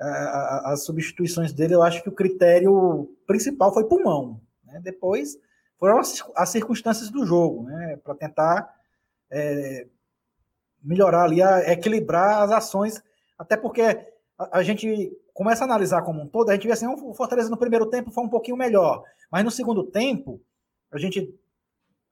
a, a, as substituições dele, eu acho que o critério principal foi pulmão. Né? Depois foram as, as, circunstâncias do jogo, né? para tentar é, melhorar ali, a, equilibrar as ações até porque a, a, gente começa a analisar como um todo, a gente vê assim, o Fortaleza no primeiro tempo foi um pouquinho melhor, mas no segundo tempo, a gente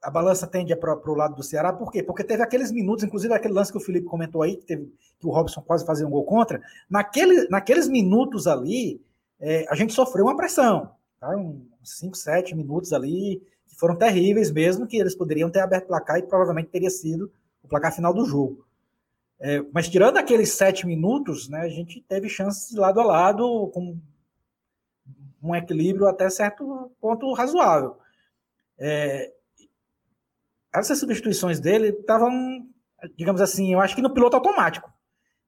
a balança tende para o lado do Ceará, por quê? Porque teve aqueles minutos, inclusive aquele lance que o Felipe comentou aí, que, teve, que o Robson quase fazia um gol contra, naquele, naqueles minutos ali, é, a gente sofreu uma pressão, tá? uns 5, 7 minutos ali, que foram terríveis mesmo, que eles poderiam ter aberto placar e provavelmente teria sido o placar final do jogo. É, mas tirando aqueles sete minutos, né, a gente teve chances de lado a lado, com um equilíbrio até certo ponto razoável. É, essas substituições dele estavam, digamos assim, eu acho que no piloto automático.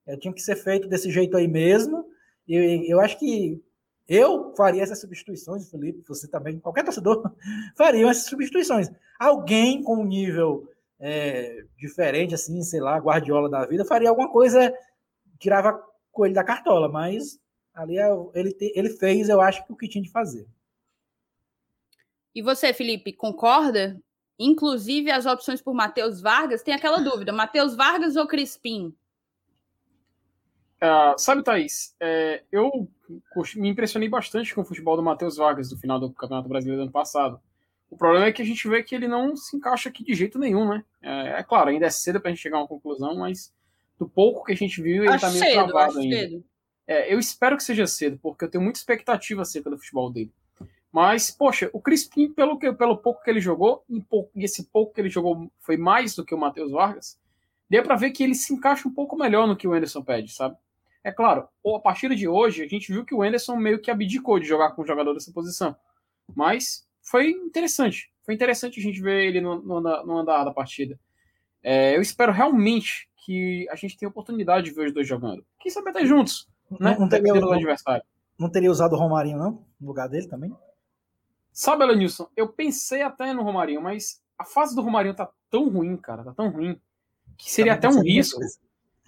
É, tinha que ser feito desse jeito aí mesmo. E eu acho que eu faria essas substituições, Felipe, você também, qualquer torcedor (laughs) faria essas substituições. Alguém com nível é, diferente, assim, sei lá, Guardiola da vida, faria alguma coisa, tirava coelho da cartola, mas ali é ele, te, ele fez, eu acho, o que tinha de fazer. E você, Felipe, concorda? Inclusive as opções por Matheus Vargas, tem aquela (laughs) dúvida: Matheus Vargas ou Crispim? Uh, sabe, Thaís, é, eu me impressionei bastante com o futebol do Matheus Vargas no final do Campeonato Brasileiro do ano passado. O problema é que a gente vê que ele não se encaixa aqui de jeito nenhum, né? É, é claro, ainda é cedo para a gente chegar a uma conclusão, mas do pouco que a gente viu, ele acho tá meio cedo, travado ainda. Cedo. É, eu espero que seja cedo, porque eu tenho muita expectativa acerca do futebol dele. Mas, poxa, o Crispim, pelo, que, pelo pouco que ele jogou, e, pouco, e esse pouco que ele jogou foi mais do que o Matheus Vargas, deu para ver que ele se encaixa um pouco melhor no que o Anderson pede, sabe? É claro, a partir de hoje, a gente viu que o Anderson meio que abdicou de jogar com o jogador dessa posição. Mas foi interessante. Foi interessante a gente ver ele no, no, no andar da partida. É, eu espero realmente que a gente tenha oportunidade de ver os dois jogando. Quem sabe até juntos, né? Não, não teria, do adversário. Não teria usado o Romarinho, não? No lugar dele também? Sabe, Elenilson, eu pensei até no Romarinho, mas a fase do Romarinho tá tão ruim, cara, tá tão ruim, que seria até um risco.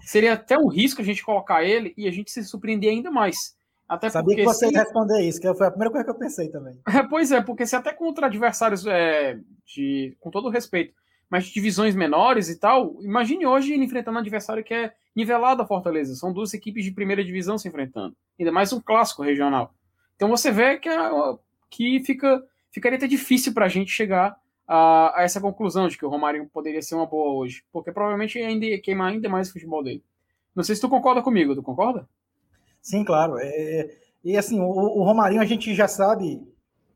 Seria até um risco a gente colocar ele e a gente se surpreender ainda mais. Até Sabia que você se... ia responder isso, que foi a primeira coisa que eu pensei também. É, pois é, porque se até contra adversários é, de, com todo respeito, mas de divisões menores e tal, imagine hoje ele enfrentando um adversário que é nivelado a Fortaleza. São duas equipes de primeira divisão se enfrentando. Ainda mais um clássico regional. Então você vê que, que fica, ficaria até difícil para a gente chegar a, a, essa conclusão de que o Romário poderia ser uma boa hoje. Porque provavelmente ainda ia queimar ainda mais o futebol dele. Não sei se tu concorda comigo, tu concorda? Sim, claro. É, e assim, o, o, Romarinho a gente já sabe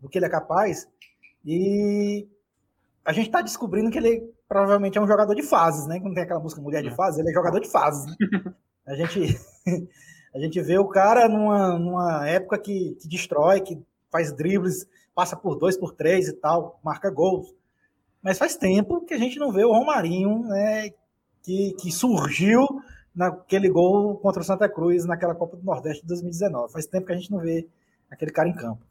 do que ele é capaz e a gente está descobrindo que ele provavelmente é um jogador de fases, né? Quando tem aquela música Mulher de é. Fases, ele é jogador de fases. Né? (laughs) A gente, (laughs) a gente vê o cara numa, numa época que, que destrói, que faz dribles, passa por dois, por três e tal, marca gols. Mas faz tempo que a gente não vê o Romarinho, né, que, que surgiu naquele gol contra o Santa Cruz naquela Copa do Nordeste de 2019. Faz tempo que a gente não vê aquele cara em campo.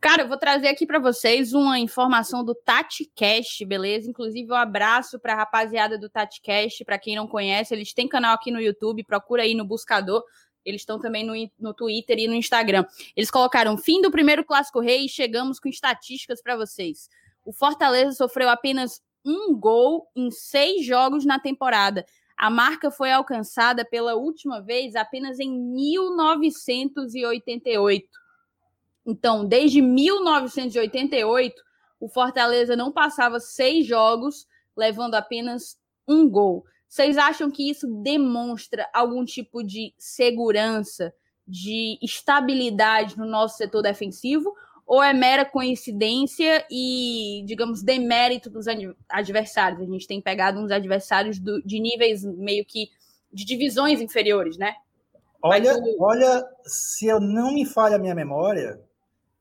Cara, eu vou trazer aqui para vocês uma informação do TatiCast, beleza? Inclusive, um abraço para a rapaziada do TatiCast. Para quem não conhece, eles têm canal aqui no YouTube, procura aí no buscador. Eles estão também no, no Twitter e no Instagram. Eles colocaram fim do primeiro Clássico Rei e chegamos com estatísticas para vocês. O Fortaleza sofreu apenas um gol em seis jogos na temporada. A marca foi alcançada pela última vez apenas em 1988. Então, desde 1988, o Fortaleza não passava seis jogos levando apenas um gol. Vocês acham que isso demonstra algum tipo de segurança, de estabilidade no nosso setor defensivo? Ou é mera coincidência e, digamos, demérito dos adversários? A gente tem pegado uns adversários do, de níveis meio que de divisões inferiores, né? Olha, olha, se eu não me falha a minha memória,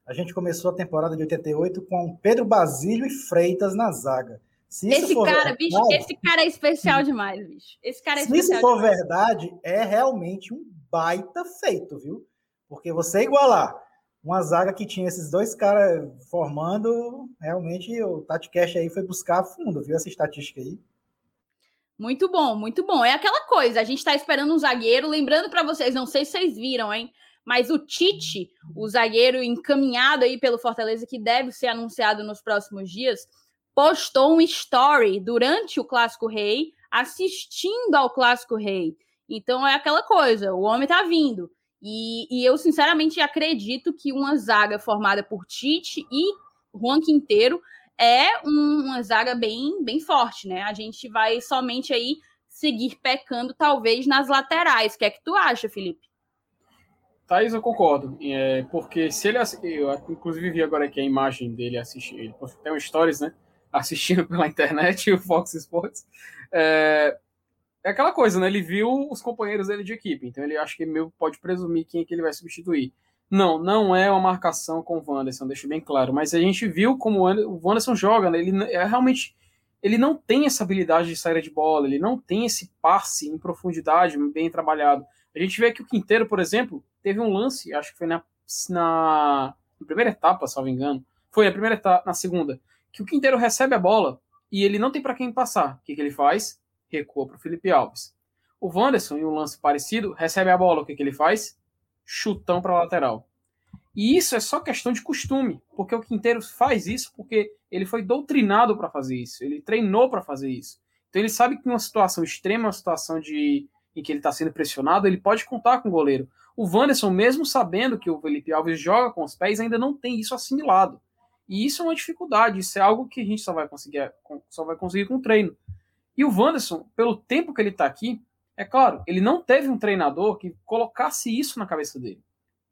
a gente começou a temporada de 88 com Pedro Basílio e Freitas na zaga. Se esse cara, verdade, bicho, esse cara é especial demais, bicho. Esse cara é se especial. Se isso for demais. verdade, é realmente um baita feito, viu? Porque você igualar uma zaga que tinha esses dois caras formando, realmente o Tati Cash aí foi buscar a fundo, viu? Essa estatística aí. Muito bom, muito bom. É aquela coisa, a gente tá esperando um zagueiro, lembrando para vocês, não sei se vocês viram, hein? mas o Tite, o zagueiro encaminhado aí pelo Fortaleza, que deve ser anunciado nos próximos dias, postou um story durante o Clássico Rei, assistindo ao Clássico Rei. Então é aquela coisa, o homem tá vindo. E, e eu, sinceramente, acredito que uma zaga formada por Tite e Juan Quinteiro é uma zaga bem, bem forte, né? A gente vai somente aí seguir pecando, talvez, nas laterais. O que é que tu acha, Felipe? Thaís, eu concordo. É, porque se ele. Eu, inclusive, vi agora aqui a imagem dele assistindo. Ele tem um stories, né? (laughs) Assistindo pela internet o Fox Sports. É, é, aquela coisa, né? Ele viu os companheiros dele de equipe. Então ele acha que meio pode presumir quem é que ele vai substituir. Não, não é uma marcação com o Wanderson, deixo bem claro. Mas a gente viu como o Wanderson joga, né? Ele é realmente. Ele não tem essa habilidade de saída de bola, ele não tem esse passe em profundidade bem trabalhado. A gente vê que o Quinteiro, por exemplo, teve um lance, acho que foi na, na, na primeira etapa, me engano. Foi na primeira etapa, na segunda, que o Quinteiro recebe a bola e ele não tem para quem passar. O que, que ele faz? Recua para o Felipe Alves. O Wanderson, em um lance parecido, recebe a bola. O que, que ele faz? Chutão para a lateral. E isso é só questão de costume, porque o Quinteiro faz isso porque ele foi doutrinado para fazer isso, ele treinou para fazer isso. Então ele sabe que uma situação extrema, uma situação de em que ele está sendo pressionado, ele pode contar com o goleiro. O Wanderson, mesmo sabendo que o Felipe Alves joga com os pés, ainda não tem isso assimilado. E isso é uma dificuldade, isso é algo que a gente só vai conseguir, só vai conseguir com treino. E o Wanderson, pelo tempo que ele está aqui, é claro, ele não teve um treinador que colocasse isso na cabeça dele.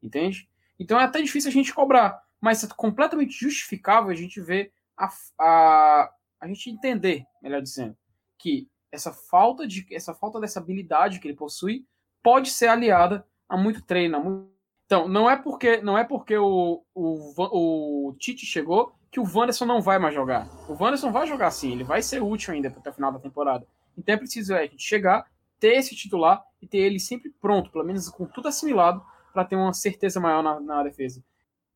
Entende? Então é até difícil a gente cobrar, mas é completamente justificável a gente ver a, a, a gente entender, melhor dizendo, que essa falta de essa falta dessa habilidade que ele possui pode ser aliada a muito treino. A muito... Então, não é porque não é porque o, o, o Tite chegou que o Wanderson não vai mais jogar. O Wanderson vai jogar sim, ele vai ser útil ainda até o final da temporada. Então é preciso é, a gente chegar, ter esse titular e ter ele sempre pronto, pelo menos com tudo assimilado, para ter uma certeza maior na, na defesa.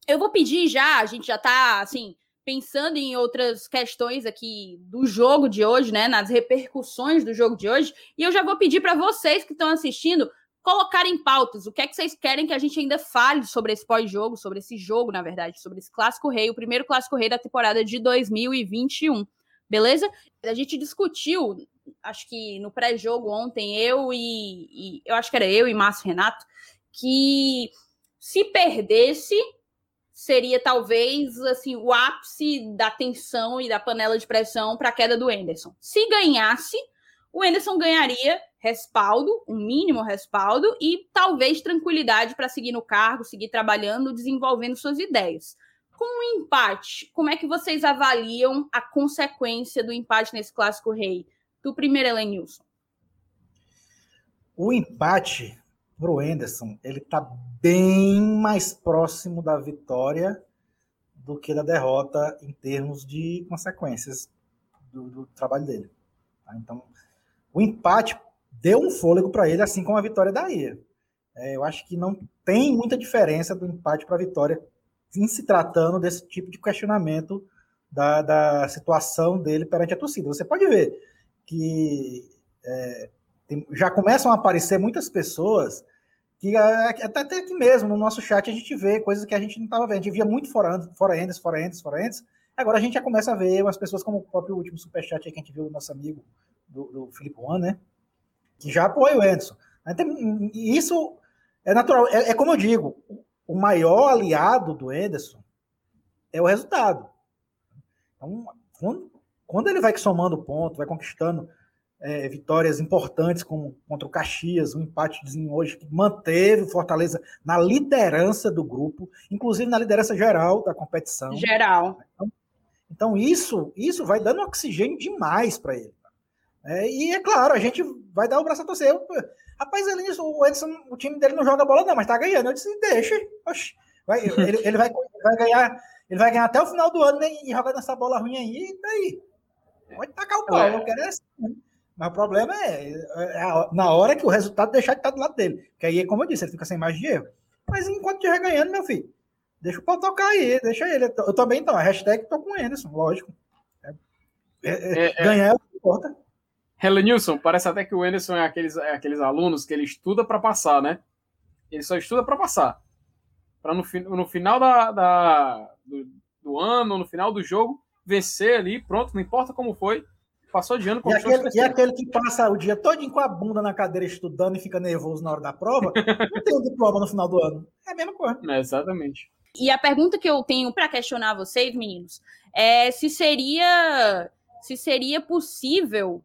Eu vou pedir já, a gente já tá assim, pensando em outras questões aqui do jogo de hoje, né, nas repercussões do jogo de hoje, e eu já vou pedir para vocês que estão assistindo colocarem pautas. O que é que vocês querem que a gente ainda fale sobre esse pós-jogo, sobre esse jogo, na verdade, sobre esse clássico rei, o primeiro clássico rei da temporada de 2021. Beleza? A gente discutiu, acho que no pré-jogo ontem, eu e, e eu acho que era eu e Márcio Renato, que se perdesse seria talvez assim o ápice da tensão e da panela de pressão para a queda do Enderson. Se ganhasse, o Enderson ganharia respaldo, um mínimo respaldo e talvez tranquilidade para seguir no cargo, seguir trabalhando, desenvolvendo suas ideias. Com o um empate, como é que vocês avaliam a consequência do empate nesse clássico rei? Do primeiro, Elenilson. O empate para o Anderson, ele está bem mais próximo da vitória do que da derrota em termos de consequências do, do trabalho dele. Tá? Então, o empate deu um fôlego para ele, assim como a vitória da IA. É, eu acho que não tem muita diferença do empate para a vitória em se tratando desse tipo de questionamento da, da situação dele perante a torcida. Você pode ver que é, tem, já começam a aparecer muitas pessoas que até, até aqui mesmo, no nosso chat, a gente vê coisas que a gente não estava vendo. A gente via muito fora, fora Endes, fora Endes, fora Endes. Agora a gente já começa a ver umas pessoas como o próprio último superchat aí que a gente viu do nosso amigo, do, do Felipe Juan, né? Que já apoia o Edson. E isso é natural. É, é, como eu digo, o maior aliado do Ederson é o resultado. Então, quando, quando ele vai somando ponto, vai conquistando é, vitórias importantes como contra o Caxias, um empatezinho hoje que manteve o Fortaleza na liderança do grupo, inclusive na liderança geral da competição. Geral. Então, então isso, isso vai dando oxigênio demais para ele. É, e é claro, a gente vai dar o braço a torcer. Eu, rapaz, o Edson, o time dele não joga bola, não, mas tá ganhando. Eu disse, deixa. Oxi, vai, (laughs) ele, ele, vai, vai ganhar. Ele vai ganhar até o final do ano né, e jogar nessa bola ruim aí, e daí? Pode tacar o pau, é. eu quero é assim. Mas o problema é, é, na hora que o resultado deixar de estar do lado dele. Que aí, como eu disse, ele fica sem mais de erro. Mas enquanto estiver ganhando, meu filho, deixa o pau tocar aí, deixa ele. Eu também, então, a hashtag tô com o Anderson, lógico. É, é, é, é, ganhar é o que importa. Helen Nilson, parece até que o Anderson é aqueles, é aqueles alunos que ele estuda para passar, né? Ele só estuda para passar. Para no, no final da, da do, do ano, no final do jogo, vencer ali, pronto, não importa como foi, Passou de ano com e aquele, e aquele que passa o dia todo com a bunda na cadeira estudando e fica nervoso na hora da prova, não tem um diploma no final do ano. É a mesma coisa. É, (laughs) exatamente. E a pergunta que eu tenho para questionar vocês, meninos, é se seria se seria possível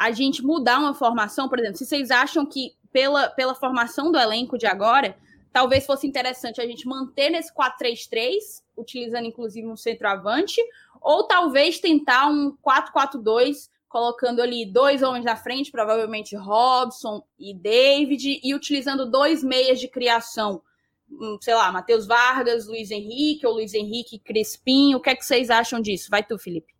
a gente mudar uma formação, por exemplo, se vocês acham que pela, pela formação do elenco de agora, talvez fosse interessante a gente manter nesse 4-3-3, utilizando inclusive um centroavante, ou talvez tentar um 4-4-2, colocando ali dois homens na frente, provavelmente Robson e David, e utilizando dois meias de criação. Hum, sei lá, Matheus Vargas, Luiz Henrique, ou Luiz Henrique Crespim. O que é que vocês acham disso? Vai tu, Felipe.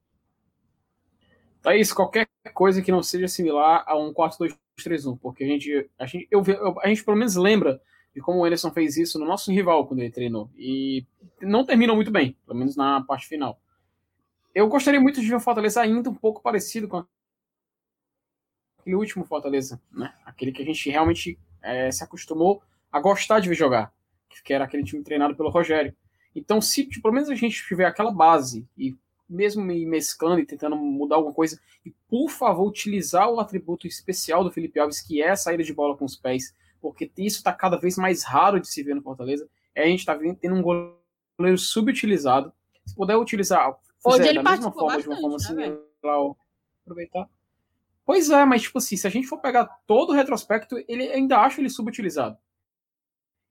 Isso qualquer coisa que não seja similar a um 4-2-3-1, porque a gente, a gente, eu, a gente pelo menos lembra de como o Anderson fez isso no nosso rival quando ele treinou. E não terminou muito bem, pelo menos na parte final. Eu gostaria muito de ver o Fortaleza ainda um pouco parecido com aquele último Fortaleza, né? Aquele que a gente realmente é, se acostumou a gostar de ver jogar, que era aquele time treinado pelo Rogério. Então, se pelo menos a gente tiver aquela base e mesmo me mesclando e tentando mudar alguma coisa, e por favor utilizar o atributo especial do Felipe Alves, que é a saída de bola com os pés, porque isso está cada vez mais raro de se ver no Fortaleza, é a gente está tendo um goleiro subutilizado. Se puder utilizar, Hoje ele da mesma forma, bastante, de uma forma né, similar, aproveitar. Pois é, mas tipo assim, se a gente for pegar todo o retrospecto, ele ainda acho ele subutilizado.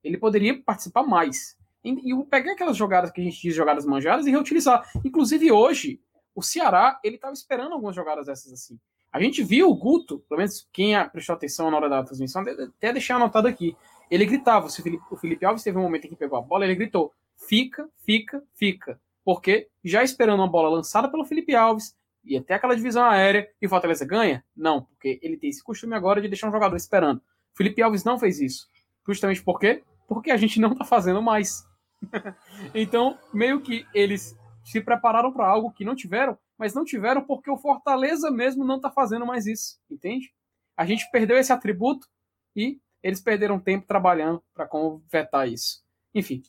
Ele poderia participar mais. E, e pegar aquelas jogadas que a gente diz jogadas manjadas e reutilizar. Inclusive hoje, o Ceará, ele estava esperando algumas jogadas dessas assim. A gente viu o Guto, pelo menos quem prestou atenção na hora da transmissão, até deixar anotado aqui. Ele gritava, o Felipe, o Felipe Alves teve um momento em que pegou a bola, ele gritou: fica, fica, fica porque já esperando uma bola lançada pelo Felipe Alves e até aquela divisão aérea e o Fortaleza ganha? Não, porque ele tem esse costume agora de deixar um jogador esperando. Felipe Alves não fez isso. Justamente por quê? Porque a gente não tá fazendo mais. (laughs) então, meio que eles se prepararam para algo que não tiveram, mas não tiveram porque o Fortaleza mesmo não tá fazendo mais isso, entende? A gente perdeu esse atributo e eles perderam tempo trabalhando para convertar isso. Enfim,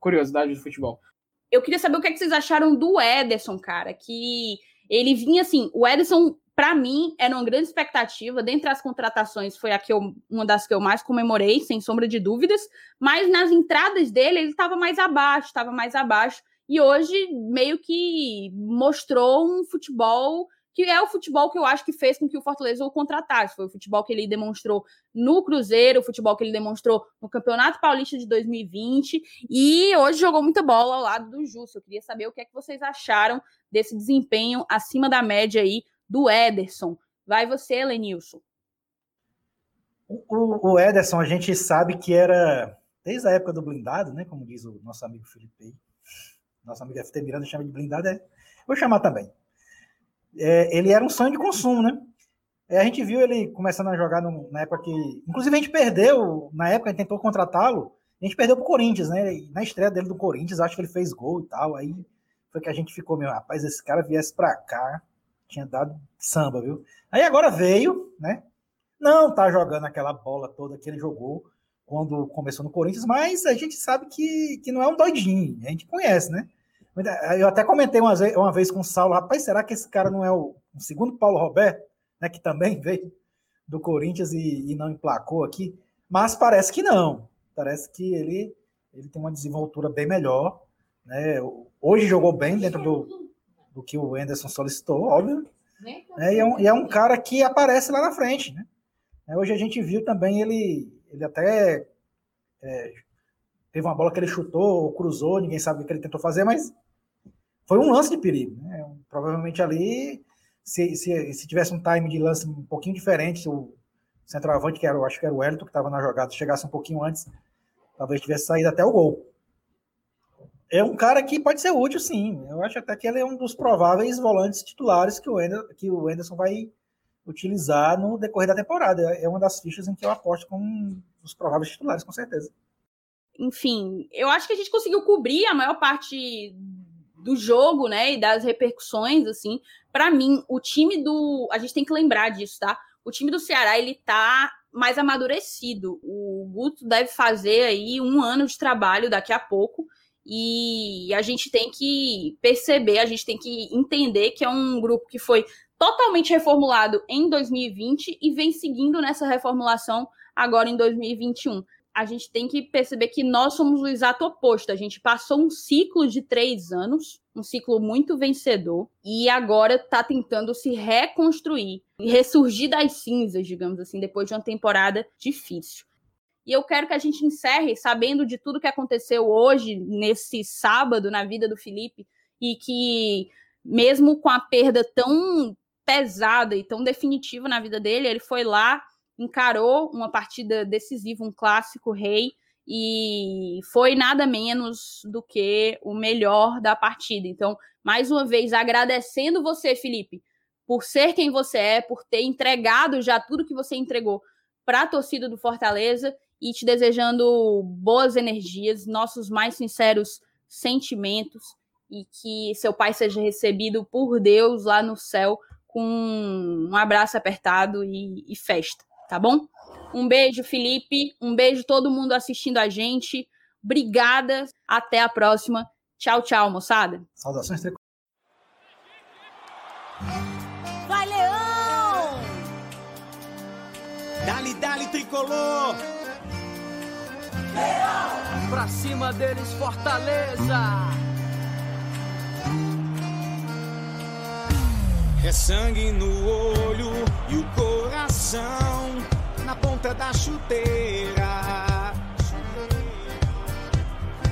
curiosidade do futebol eu queria saber o que, é que vocês acharam do Ederson, cara, que ele vinha assim, o Ederson para mim era uma grande expectativa, dentre as contratações foi a que eu, uma das que eu mais comemorei, sem sombra de dúvidas, mas nas entradas dele ele estava mais abaixo, estava mais abaixo, e hoje meio que mostrou um futebol que é o futebol que eu acho que fez com que o Fortaleza o contratasse. Foi o futebol que ele demonstrou no Cruzeiro, o futebol que ele demonstrou no Campeonato Paulista de 2020 e hoje jogou muita bola ao lado do Justo. Eu queria saber o que é que vocês acharam desse desempenho acima da média aí do Ederson. Vai você, Lenilson. O, o Ederson, a gente sabe que era, desde a época do blindado, né? Como diz o nosso amigo Felipe, nosso amigo FT Miranda chama de blindado, é, vou chamar também. É, ele era um sonho de consumo, né? É, a gente viu ele começando a jogar no, na época que. Inclusive, a gente perdeu, na época, a gente tentou contratá-lo, a gente perdeu pro Corinthians, né? Na estreia dele do Corinthians, acho que ele fez gol e tal. Aí foi que a gente ficou, meu rapaz, esse cara viesse pra cá, tinha dado samba, viu? Aí agora veio, né? Não tá jogando aquela bola toda que ele jogou quando começou no Corinthians, mas a gente sabe que, que não é um doidinho, a gente conhece, né? Eu até comentei uma vez, uma vez com o Saulo, rapaz, será que esse cara não é o, o segundo Paulo Roberto? né, que também veio do Corinthians e, e, não emplacou aqui, mas parece que não. Parece que ele, ele tem uma desenvoltura bem melhor. Né? Hoje jogou bem dentro do, do que o Anderson solicitou, óbvio. Né? E, é um, e é um cara que aparece lá na frente. Né? É, hoje a gente viu também ele, ele até é, teve uma bola que ele chutou, cruzou, ninguém sabe o que ele tentou fazer, mas foi um lance de perigo. Né? Provavelmente ali se, se, se tivesse um time de lance um pouquinho diferente, se o centroavante, que era, acho que era o Elton, que estava na jogada, chegasse um pouquinho antes, talvez tivesse saído até o gol. É um cara que pode ser útil, sim. Eu acho até que ele é um dos prováveis volantes titulares que o, Ender, que o Anderson vai utilizar no decorrer da temporada. É uma das fichas em que eu aposto com os prováveis titulares, com certeza. Enfim, eu acho que a gente conseguiu cobrir a maior parte do jogo, né, e das repercussões, assim, para mim, o time do, a gente tem que lembrar disso, tá? O time do Ceará, ele tá mais amadurecido. O Guto deve fazer aí um ano de trabalho daqui a pouco, e a gente tem que perceber, a gente tem que entender que é um grupo que foi totalmente reformulado em 2020 e vem seguindo nessa reformulação agora em 2021 a gente tem que perceber que nós somos o exato oposto. A gente passou um ciclo de três anos, um ciclo muito vencedor, e agora está tentando se reconstruir e ressurgir das cinzas, digamos assim, depois de uma temporada difícil. E eu quero que a gente encerre sabendo de tudo que aconteceu hoje, nesse sábado, na vida do Felipe, e que, mesmo com a perda tão pesada e tão definitiva na vida dele, ele foi lá encarou uma partida decisiva, um clássico rei, e foi nada menos do que o melhor da partida. Então, mais uma vez, agradecendo você, Felipe, por ser quem você é, por ter entregado já tudo que você entregou para a torcida do Fortaleza e te desejando boas energias, nossos mais sinceros sentimentos e que seu pai seja recebido por Deus lá no céu com um abraço apertado e, e festa tá bom? Um beijo, Felipe. Um beijo todo mundo assistindo a gente. Obrigada. Até a próxima. Tchau, tchau, moçada. Saudações, Vai, Leão! Dali, dali, tricolor! Pra cima deles, Fortaleza! É sangue no olho e o coração na ponta da chuteira.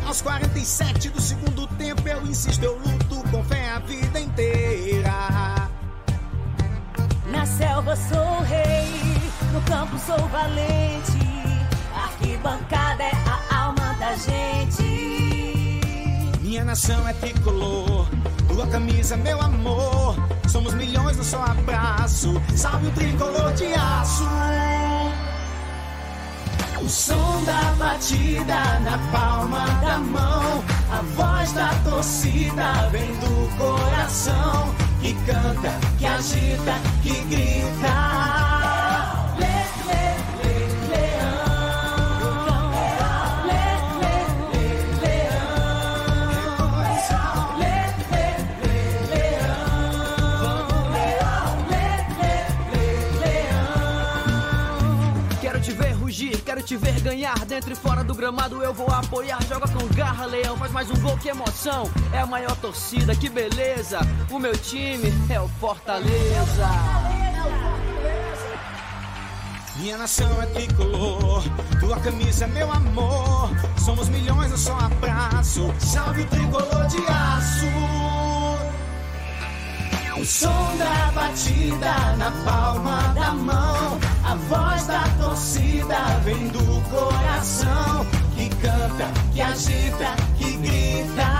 Aos 47 do segundo tempo eu insisto, eu luto com fé a vida inteira. Na selva sou rei, no campo sou valente. Arquibancada é gente. Minha nação é tricolor, tua camisa, meu amor. Somos milhões no só abraço. Salve o tricolor de aço. O som da batida na palma da mão. A voz da torcida vem do coração. Que canta, que agita, que grita. Ganhar dentro e fora do gramado. Eu vou apoiar, joga com garra, leão. Faz mais um gol, que emoção. É a maior torcida, que beleza. O meu time é o Fortaleza. Minha nação é tricolor, tua camisa é meu amor. Somos milhões, eu só abraço. Salve tricolor de aço. O som da batida na palma da mão, a voz torcida vem do coração que canta, que agita, que grita.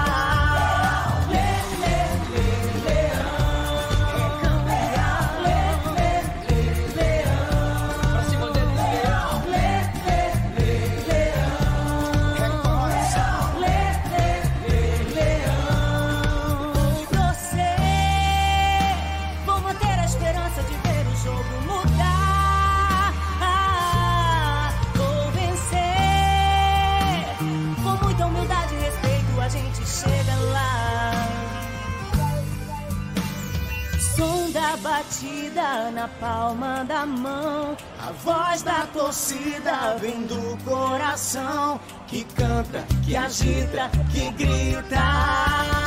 Na palma da mão. A voz da torcida vem do coração que canta, que agita, que grita.